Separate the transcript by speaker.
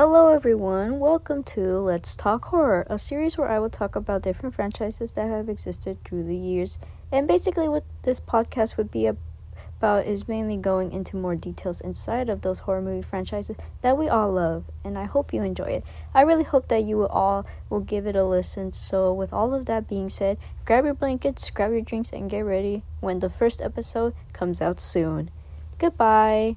Speaker 1: Hello, everyone. Welcome to Let's Talk Horror, a series where I will talk about different franchises that have existed through the years. And basically, what this podcast would be about is mainly going into more details inside of those horror movie franchises that we all love. And I hope you enjoy it. I really hope that you all will give it a listen. So, with all of that being said, grab your blankets, grab your drinks, and get ready when the first episode comes out soon. Goodbye.